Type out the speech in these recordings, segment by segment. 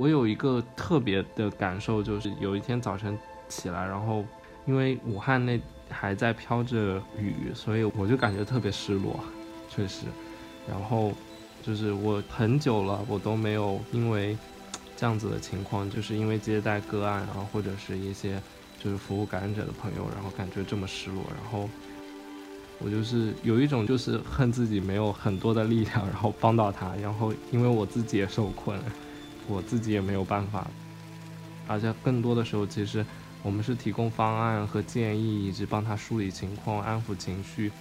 我有一个特别的感受，就是有一天早晨起来，然后因为武汉那还在飘着雨，所以我就感觉特别失落，确实。然后就是我很久了，我都没有因为这样子的情况，就是因为接待个案，然后或者是一些就是服务感染者的朋友，然后感觉这么失落。然后我就是有一种就是恨自己没有很多的力量，然后帮到他，然后因为我自己也受困。我自己也没有办法，而且更多的时候，其实我们是提供方案和建议，以及帮他梳理情况、安抚情绪，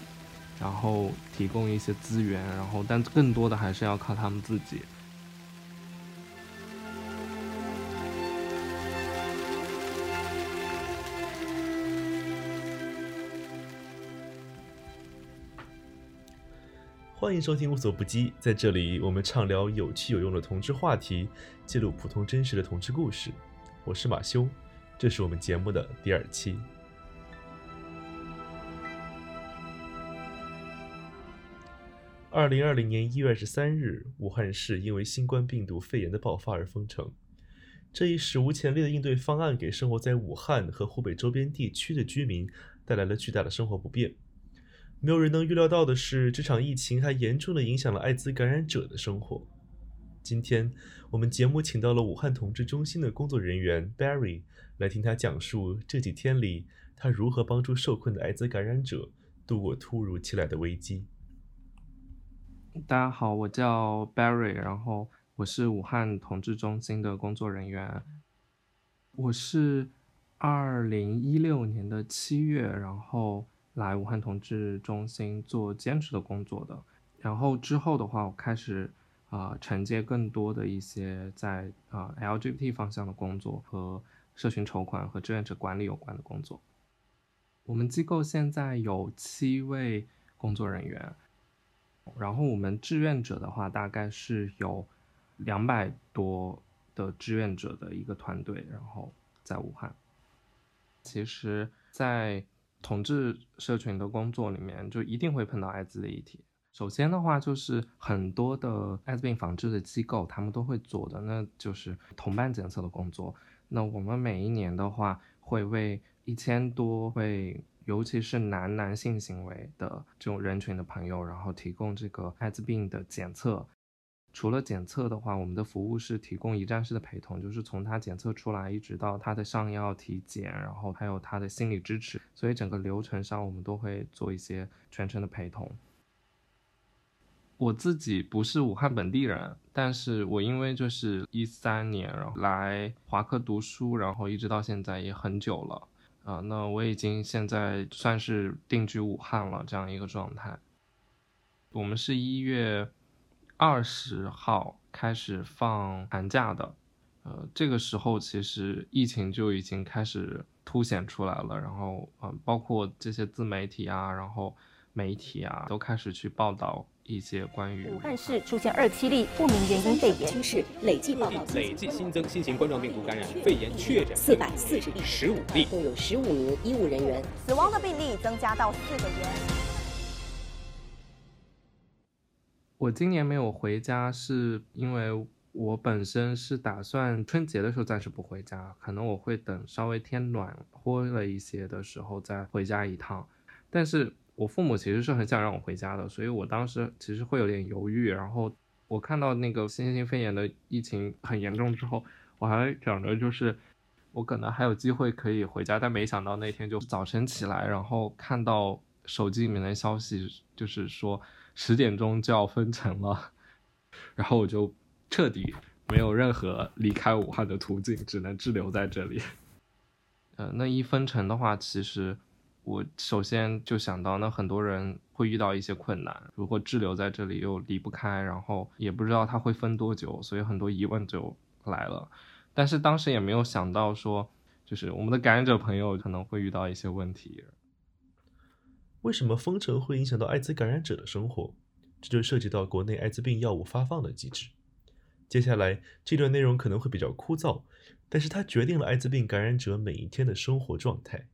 然后提供一些资源，然后但更多的还是要靠他们自己。欢迎收听无所不击，在这里我们畅聊有趣有用的同志话题，记录普通真实的同志故事。我是马修，这是我们节目的第二期。二零二零年一月二十三日，武汉市因为新冠病毒肺炎的爆发而封城，这一史无前例的应对方案给生活在武汉和湖北周边地区的居民带来了巨大的生活不便。没有人能预料到的是，这场疫情还严重的影响了艾滋感染者的生活。今天，我们节目请到了武汉同志中心的工作人员 Barry 来听他讲述这几天里他如何帮助受困的艾滋感染者度过突如其来的危机。大家好，我叫 Barry，然后我是武汉同志中心的工作人员。我是二零一六年的七月，然后。来武汉同志中心做兼职的工作的，然后之后的话，我开始啊承接更多的一些在啊 LGBT 方向的工作和社群筹款和志愿者管理有关的工作。我们机构现在有七位工作人员，然后我们志愿者的话大概是有两百多的志愿者的一个团队，然后在武汉。其实，在同志社群的工作里面，就一定会碰到艾滋的议题。首先的话，就是很多的艾滋病防治的机构，他们都会做的，那就是同伴检测的工作。那我们每一年的话，会为一千多位，尤其是男男性行为的这种人群的朋友，然后提供这个艾滋病的检测。除了检测的话，我们的服务是提供一站式的陪同，就是从他检测出来一直到他的上药体检，然后还有他的心理支持，所以整个流程上我们都会做一些全程的陪同。我自己不是武汉本地人，但是我因为就是一三年然后来华科读书，然后一直到现在也很久了啊，那我已经现在算是定居武汉了这样一个状态。我们是一月。二十号开始放寒假的，呃，这个时候其实疫情就已经开始凸显出来了，然后，嗯，包括这些自媒体啊，然后媒体啊，都开始去报道一些关于武汉市出现二七例不明原因肺炎，趋势累计报告累计新增新型冠状病毒感染肺炎确诊四百四十例，十五例，共有十五名医务人员死亡的病例增加到四个人。我今年没有回家，是因为我本身是打算春节的时候暂时不回家，可能我会等稍微天暖和了一些的时候再回家一趟。但是我父母其实是很想让我回家的，所以我当时其实会有点犹豫。然后我看到那个新型肺炎的疫情很严重之后，我还想着就是我可能还有机会可以回家，但没想到那天就早晨起来，然后看到手机里面的消息，就是说。十点钟就要分城了，然后我就彻底没有任何离开武汉的途径，只能滞留在这里。呃，那一分城的话，其实我首先就想到，那很多人会遇到一些困难。如果滞留在这里又离不开，然后也不知道他会分多久，所以很多疑问就来了。但是当时也没有想到说，就是我们的感染者朋友可能会遇到一些问题。为什么封城会影响到艾滋感染者的生活？这就涉及到国内艾滋病药物发放的机制。接下来这段内容可能会比较枯燥，但是它决定了艾滋病感染者每一天的生活状态。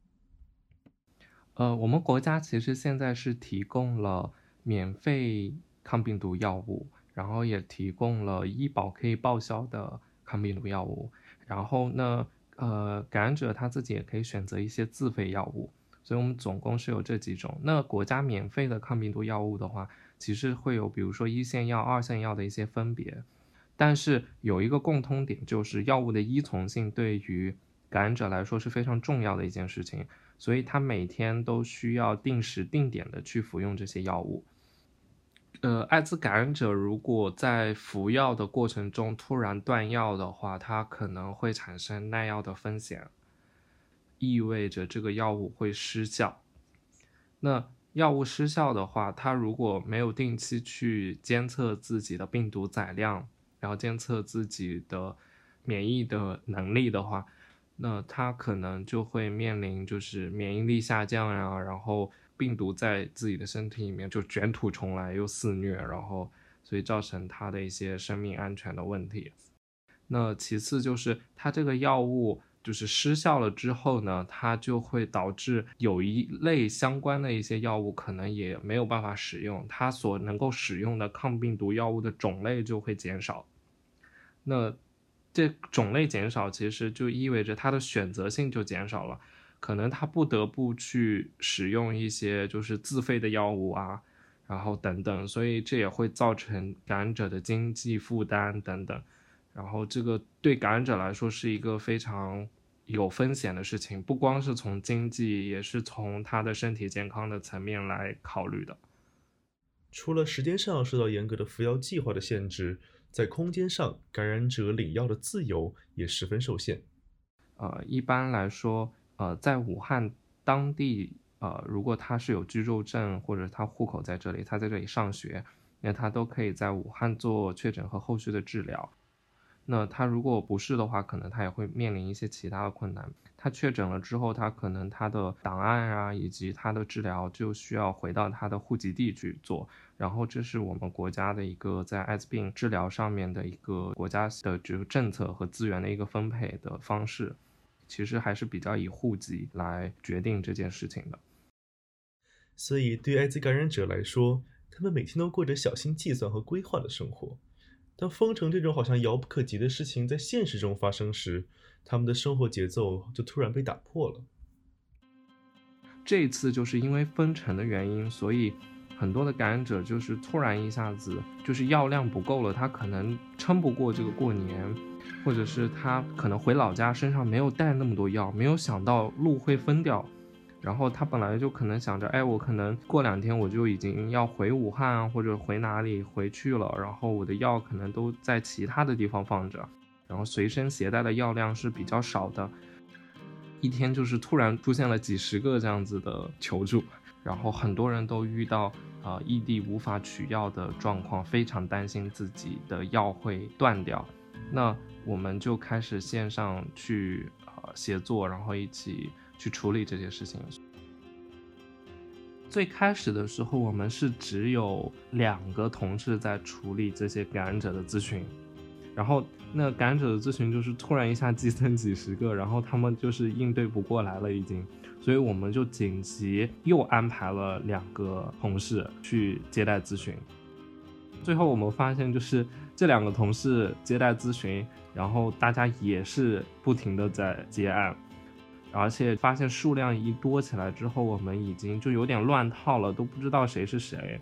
呃，我们国家其实现在是提供了免费抗病毒药物，然后也提供了医保可以报销的抗病毒药物。然后呢，呃，感染者他自己也可以选择一些自费药物。所以我们总共是有这几种。那国家免费的抗病毒药物的话，其实会有比如说一线药、二线药的一些分别。但是有一个共通点，就是药物的依从性对于感染者来说是非常重要的一件事情。所以他每天都需要定时定点的去服用这些药物。呃，艾滋感染者如果在服药的过程中突然断药的话，它可能会产生耐药的风险。意味着这个药物会失效。那药物失效的话，它如果没有定期去监测自己的病毒载量，然后监测自己的免疫的能力的话，那它可能就会面临就是免疫力下降呀，然后病毒在自己的身体里面就卷土重来又肆虐，然后所以造成它的一些生命安全的问题。那其次就是它这个药物。就是失效了之后呢，它就会导致有一类相关的一些药物可能也没有办法使用，它所能够使用的抗病毒药物的种类就会减少。那这种类减少，其实就意味着它的选择性就减少了，可能它不得不去使用一些就是自费的药物啊，然后等等，所以这也会造成感染者的经济负担等等。然后这个对感染者来说是一个非常有风险的事情，不光是从经济，也是从他的身体健康的层面来考虑的。除了时间上受到严格的服药计划的限制，在空间上，感染者领药的自由也十分受限。呃，一般来说，呃，在武汉当地，呃，如果他是有居住证或者他户口在这里，他在这里上学，那他都可以在武汉做确诊和后续的治疗。那他如果不是的话，可能他也会面临一些其他的困难。他确诊了之后，他可能他的档案啊，以及他的治疗就需要回到他的户籍地去做。然后这是我们国家的一个在艾滋病治疗上面的一个国家的这个政策和资源的一个分配的方式，其实还是比较以户籍来决定这件事情的。所以对艾滋感染者来说，他们每天都过着小心计算和规划的生活。当封城这种好像遥不可及的事情在现实中发生时，他们的生活节奏就突然被打破了。这次就是因为封城的原因，所以很多的感染者就是突然一下子就是药量不够了，他可能撑不过这个过年，或者是他可能回老家身上没有带那么多药，没有想到路会封掉。然后他本来就可能想着，哎，我可能过两天我就已经要回武汉，或者回哪里回去了。然后我的药可能都在其他的地方放着，然后随身携带的药量是比较少的。一天就是突然出现了几十个这样子的求助，然后很多人都遇到啊异地无法取药的状况，非常担心自己的药会断掉。那我们就开始线上去啊协作，然后一起。去处理这些事情。最开始的时候，我们是只有两个同事在处理这些感染者的咨询，然后那感染者的咨询就是突然一下激增几十个，然后他们就是应对不过来了已经，所以我们就紧急又安排了两个同事去接待咨询。最后我们发现，就是这两个同事接待咨询，然后大家也是不停的在接案。而且发现数量一多起来之后，我们已经就有点乱套了，都不知道谁是谁。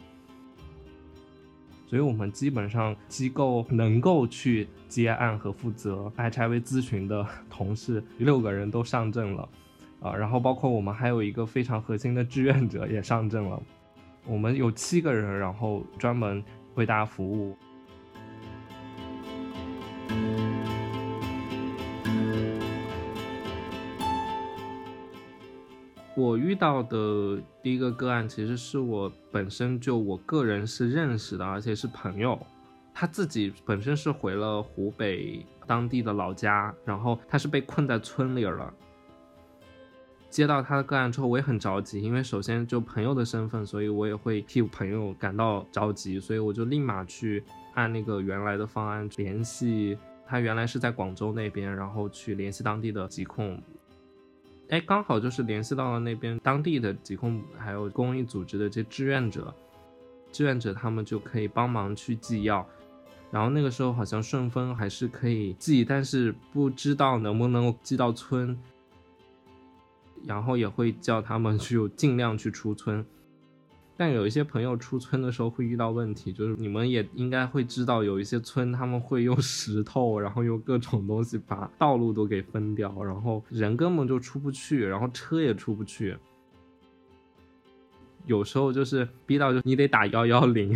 所以，我们基本上机构能够去接案和负责 HIV 咨询的同事六个人都上阵了，啊，然后包括我们还有一个非常核心的志愿者也上阵了，我们有七个人，然后专门为大家服务。我遇到的第一个个案，其实是我本身就我个人是认识的，而且是朋友。他自己本身是回了湖北当地的老家，然后他是被困在村里了。接到他的个案之后，我也很着急，因为首先就朋友的身份，所以我也会替朋友感到着急，所以我就立马去按那个原来的方案联系他，原来是在广州那边，然后去联系当地的疾控。哎，刚好就是联系到了那边当地的疾控，还有公益组织的这志愿者，志愿者他们就可以帮忙去寄药。然后那个时候好像顺丰还是可以寄，但是不知道能不能寄到村。然后也会叫他们 去尽量去出村，但有一些朋友出村的时候会遇到问题，就是你们也应该会知道，有一些村他们会用 石头，然后用各种东西把道路都给分掉，然后人根本就出不去，然后车也出不去。有时候就是逼到就你得打幺幺零，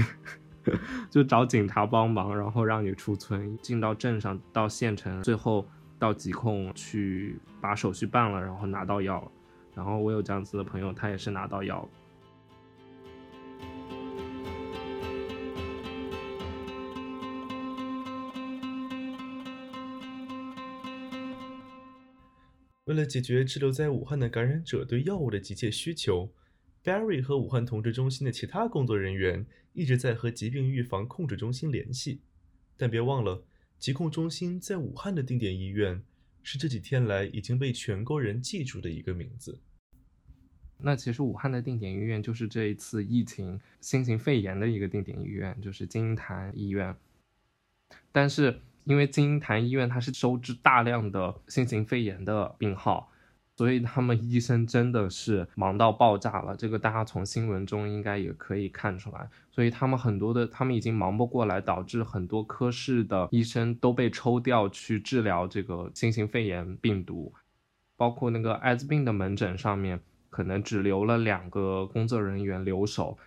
就找警察帮忙，然后让你出村，进到镇上，到县城，最后到疾控去把手续办了，然后拿到药。然后我有这样子的朋友，他也是拿到药。为了解决滞留在武汉的感染者对药物的急切需求，Barry 和武汉同志中心的其他工作人员一直在和疾病预防控制中心联系。但别忘了，疾控中心在武汉的定点医院是这几天来已经被全国人记住的一个名字。那其实武汉的定点医院就是这一次疫情新型肺炎的一个定点医院，就是金银潭医院。但是因为金银潭医院它是收治大量的新型肺炎的病号，所以他们医生真的是忙到爆炸了。这个大家从新闻中应该也可以看出来。所以他们很多的他们已经忙不过来，导致很多科室的医生都被抽调去治疗这个新型肺炎病毒，包括那个艾滋病的门诊上面。可能只留了两个工作人员留守，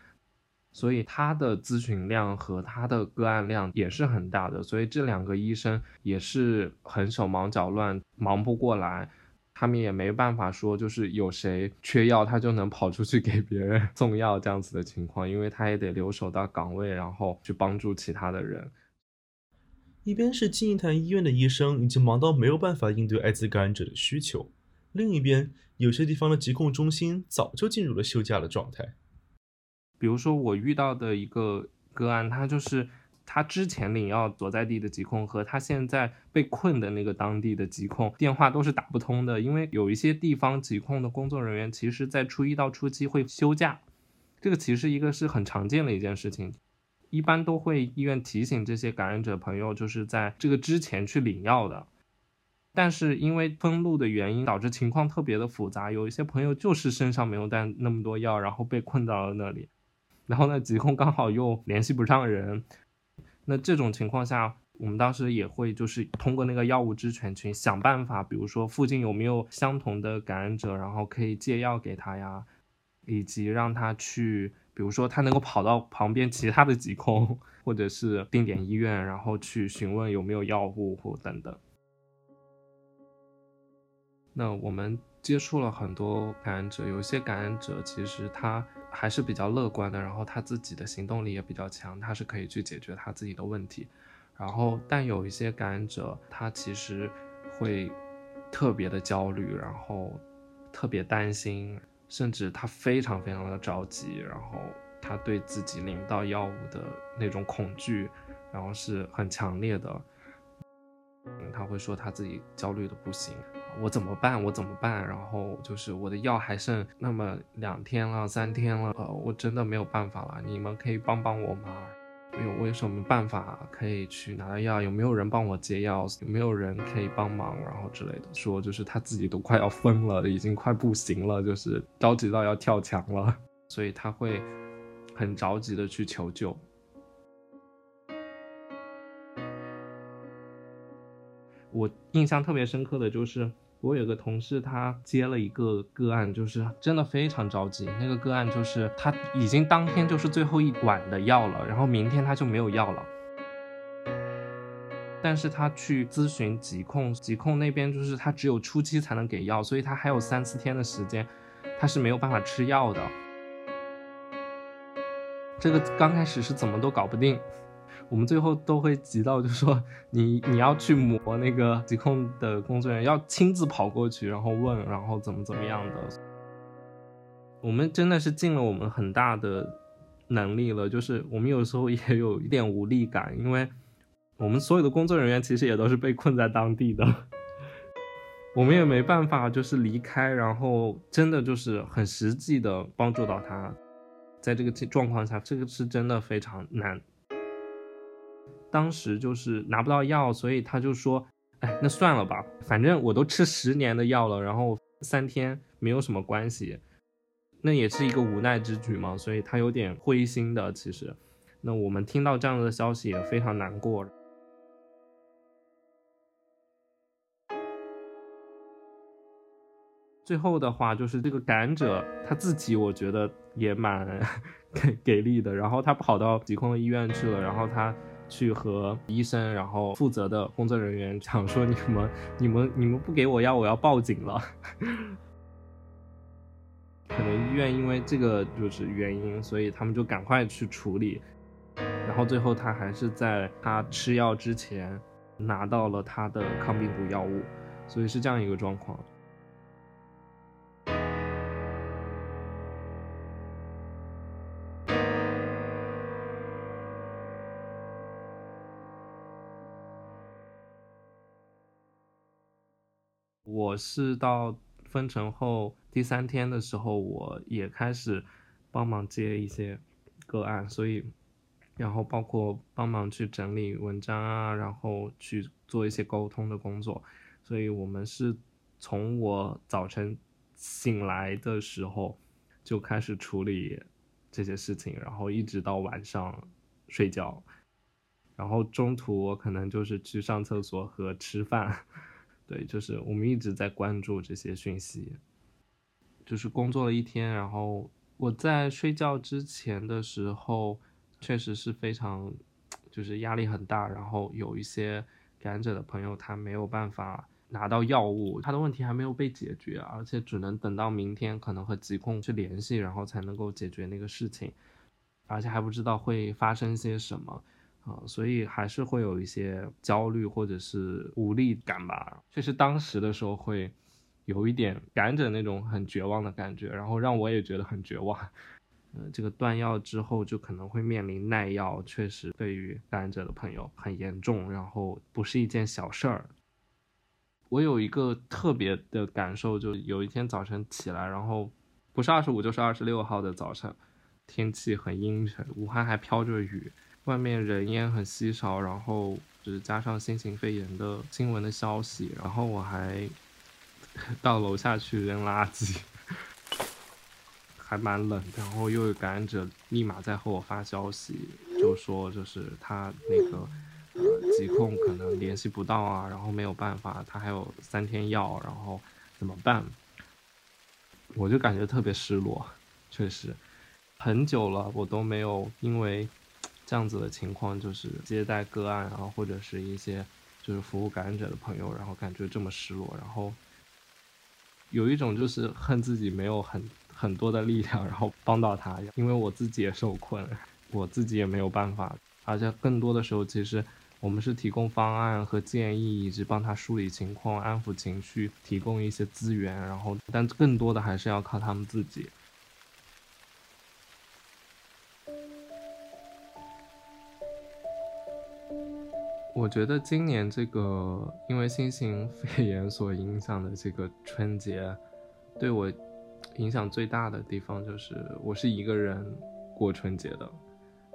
所以他的咨询量和他的个案量也是很大的，所以这两个医生也是很手忙脚乱，忙不过来。他们也没办法说，就是有谁缺药，他就能跑出去给别人送药这样子的情况，因为他也得留守到岗位，然后去帮助其他的人。一边是金银潭医院的医生已经忙到没有办法应对艾滋感染者的需求，另一边。有些地方的疾控中心早就进入了休假的状态。比如说，我遇到的一个个案，他就是他之前领药所在地的疾控和他现在被困的那个当地的疾控电话都是打不通的，因为有一些地方疾控的工作人员其实在初一到初七会休假，这个其实一个是很常见的一件事情，一般都会医院提醒这些感染者朋友，就是在这个之前去领药的。但是因为封路的原因，导致情况特别的复杂。有一些朋友就是身上没有带那么多药，然后被困到了那里。然后呢，疾控刚好又联系不上人。那这种情况下，我们当时也会就是通过那个药物知权群想办法，比如说附近有没有相同的感染者，然后可以借药给他呀，以及让他去，比如说他能够跑到旁边其他的疾控或者是定点医院，然后去询问有没有药物或等等。那我们接触了很多感染者，有些感染者其实他还是比较乐观的，然后他自己的行动力也比较强，他是可以去解决他自己的问题。然后，但有一些感染者，他其实会特别的焦虑，然后特别担心，甚至他非常非常的着急，然后他对自己领到药物的那种恐惧，然后是很强烈的。他会说他自己焦虑的不行。我怎么办？我怎么办？然后就是我的药还剩那么两天了，三天了，呃，我真的没有办法了。你们可以帮帮我吗？有我有什么办法可以去拿到药？有没有人帮我接药？有没有人可以帮忙？然后之类的，说就是他自己都快要疯了，已经快不行了，就是着急到要跳墙了，所以他会很着急的去求救。我印象特别深刻的就是，我有个同事，他接了一个个案，就是真的非常着急。那个个案就是他已经当天就是最后一管的药了，然后明天他就没有药了。但是他去咨询疾控，疾控那边就是他只有初期才能给药，所以他还有三四天的时间，他是没有办法吃药的。这个刚开始是怎么都搞不定。我们最后都会急到，就说 你你要去磨那个疾控的工作人员，要亲自跑过去，然后问，然后怎么怎么样的。我们真的是尽了我们很大的能力了，就是我们有时候也有一点无力感，因为我们所有的工作人员其实也都是被困在当地的，我们也没办法就是离开，然后真的就是很实际的帮助到他，在这个状况下，这个是真的非常难。当时就是拿不到药，所以他就说，哎，那算了吧，反正我都吃十年的药了，然后三天没有什么关系，那也是一个无奈之举嘛，所以他有点灰心的。其实，那我们听到这样的消息也非常难过。最后的话就是这个感染者他自己，我觉得也蛮 给给力的。然后他跑到疾控医院去了，然后他去和医生，然后负责的工作人员 讲说：“你们、你们、你们不给我药，我要报警了。”可能医院因为这个就是原因，所以他们就赶快去处理。然后最后他还是在他吃药之前拿到了他的抗病毒药物，所以是这样一个状况。我是到分成后第三天的时候，我也开始帮忙接一些个案，所以，然后包括帮忙去整理文章啊，然后去做一些沟通的工作，所以我们是从我早晨醒来的时候就开始处理这些事情，然后一直到晚上睡觉，然后中途我可能就是去上厕所和吃饭。对，就是我们一直在关注这些讯息，就是工作了一天，然后我在睡觉之前的时候，确实是非常，就是压力很大，然后有一些感染者的朋友他没有办法拿到药物，他的问题还没有被解决，而且只能等到明天可能和疾控去联系，然后才能够解决那个事情，而且还不知道会发生些什么。啊，所以还是会有一些焦虑或者是无力感吧。确实，当时的时候会有一点感染者那种很绝望的感觉，然后让我也觉得很绝望。呃，这个断药之后就可能会面临耐药，确实对于感染者的朋友很严重，然后不是一件小事儿。我有一个特别的感受，就有一天早晨起来，然后不是二十五就是二十六号的早晨，天气很阴沉，武汉还飘着雨。外面人烟很稀少，然后就是加上新型肺炎的新闻的消息，然后我还 到楼下去扔垃圾，还蛮冷。然后又有感染者立马在和我发消息，就说就是他那个呃疾控可能联系不到啊，然后没有办法，他还有三天药，然后怎么办？我就感觉特别失落，确实很久了，我都没有因为。这样子的情况就是接待个案，然后或者是一些就是服务感染者的朋友，然后感觉这么失落，然后有一种就是恨自己没有很很多的力量，然后帮到他，因为我自己也受困，我自己也没有办法，而且更多的时候其实我们是提供方案和建议，以及帮他梳理情况、安抚情绪、提供一些资源，然后但更多的还是要靠他们自己。我觉得今年这个因为新型 肺炎所影响的这个春节，对我影响最大的地方就是我是一个人过春节的。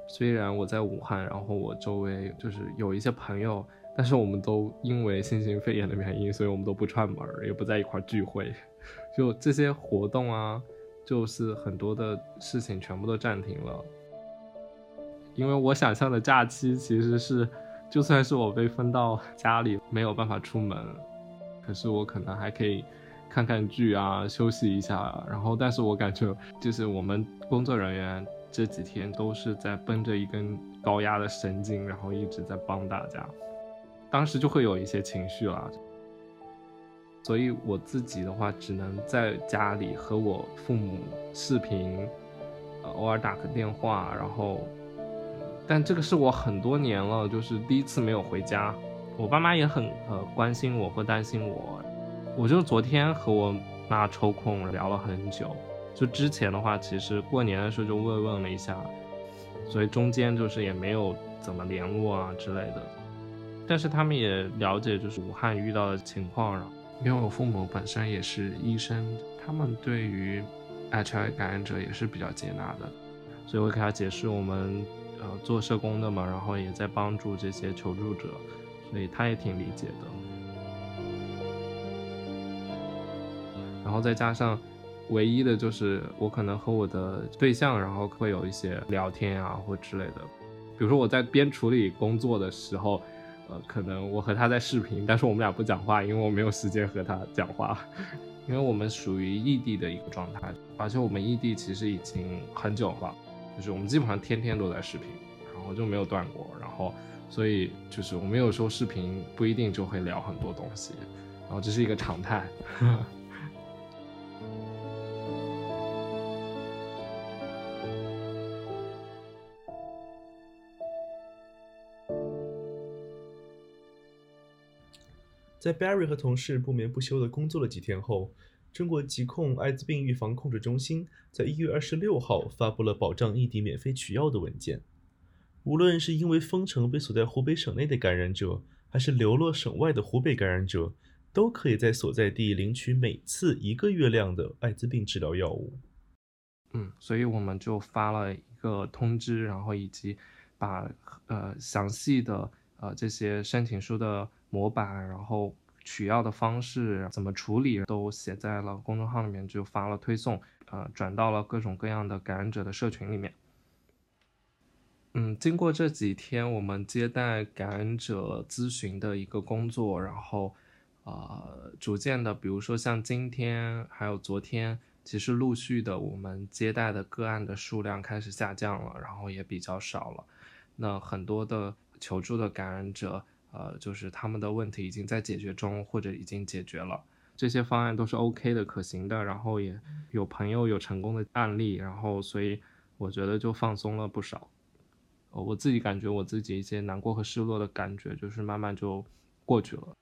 虽然我在武汉，然后我周围就是有一些朋友，但是我们都因为新型肺炎的原因，所以我们都不串门，也不在一块聚会，就这些活动啊，就是很多的事情全部都暂停了。因为我想象的假期其实是。就算是我被分到家里没有办法出门，可是我可能还可以看看剧啊，休息一下。然后，但是我感觉就是我们工作人员这几天都是在绷着一根高压的神经，然后一直在帮大家。当时就会有一些情绪了，所以我自己的话只能在家里和我父母视频，偶尔打个电话，然后。但这个是我很多年了，就是第一次没有回家。我爸妈也很呃关心我，或担心我。我就昨天和我妈抽空聊了很久。就之前的话，其实过年的时候就慰问了一下，所以中间就是也没有怎么联络啊之类的。但是他们也了解，就是武汉遇到的情况。因为我父母本身也是医生，他们对于 HIV 感染者也是比较接纳的，所以我给他解释我们。呃做社工的嘛，然后也在帮助这些求助者，所以他也挺理解的。然后再加上，唯一的就是我可能和我的对象，然后会有一些聊天啊或之类的。比如说我在边处理工作的时候，呃，可能我和他在视频，但是我们俩不讲话，因为我没有时间和他讲话，因为我们属于异地的一个状态，而且我们异地其实已经很久了，就是我们基本上天天都在视频，然后就没有断过，然后所以就是我们有时候视频不一定就会聊很多东西，然后这是一个常态。在 Barry 和同事不眠不休的工作了几天后，中国疾控艾滋病预防控制中心在一月二十六号发布了保障异地免费取药的文件。无论是因为封城被锁在湖北省内的感染者，还是流落省外的湖北感染者，都可以在所在地领取每次一个月量的艾滋病治疗药物。嗯，所以我们就发了一个通知，然后以及把呃详细的呃这些申请书的。模板，然后取药的方式怎么处理，都写在了公众号里面，就发了推送，呃，转到了各种各样的感染者的社群里面。嗯，经过这几天我们接待感染者咨询的一个工作，然后，呃，逐渐的，比如说像今天还有昨天，其实陆续的我们接待的个案的数量开始下降了，然后也比较少了。那很多的求助的感染者。呃，就是他们的问题已经在解决中，或者已经解决了，这些方案都是 OK 的、可行的。然后也有朋友有成功的案例，然后所以我觉得就放松了不少。呃，我自己感觉我自己一些难过和失落的感觉，就是慢慢就过去了。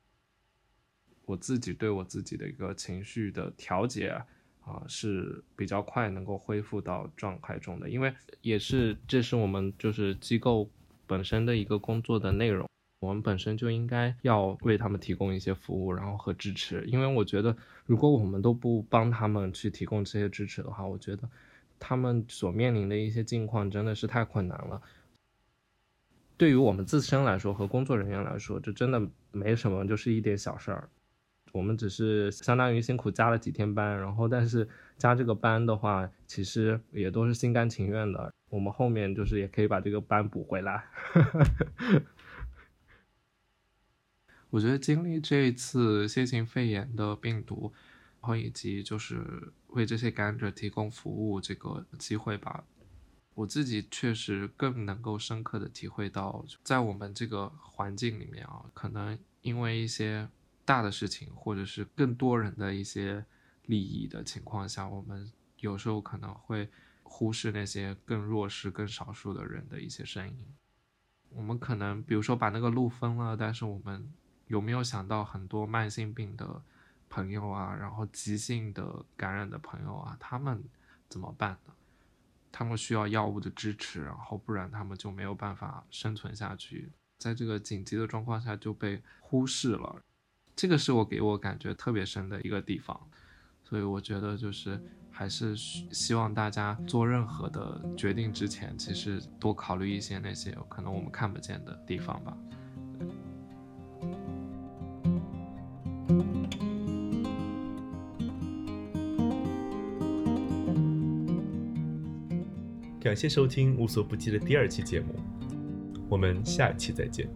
我自己对我自己的一个情绪的调节啊，是比较快能够恢复到状态中的，因为也是这是我们就是机构本身的一个工作的内容。我们本身就应该要为他们提供一些服务，然后和支持，因为我觉得，如果我们都不帮他们去提供这些支持的话，我觉得他们所面临的一些境况真的是太困难了。对于我们自身来说和工作人员来说，这真的没什么，就是一点小事儿。我们只是相当于辛苦加了几天班，然后但是加这个班的话，其实也都是心甘情愿的。我们后面就是也可以把这个班补回来。我觉得经历这一次新型肺炎的病毒，然后以及就是为这些感染者提供服务这个机会吧，我自己确实更能够深刻的体会到，在我们这个环境里面啊，可能因为一些大的事情，或者是更多人的一些利益的情况下，我们有时候可能会忽视那些更弱势、更少数的人的一些声音。我们可能比如说把那个路封了，但是我们。有没有想到很多慢性病的朋友啊，然后急性的感染的朋友啊，他们怎么办呢？他们需要药物的支持，然后不然他们就没有办法生存下去，在这个紧急的状况下就被忽视了。这个是我给我感觉特别深的一个地方，所以我觉得就是还是希望大家做任何的决定之前，其实多考虑一些那些可能我们看不见的地方吧。感谢收听《无所不记》的第二期节目，我们下期再见。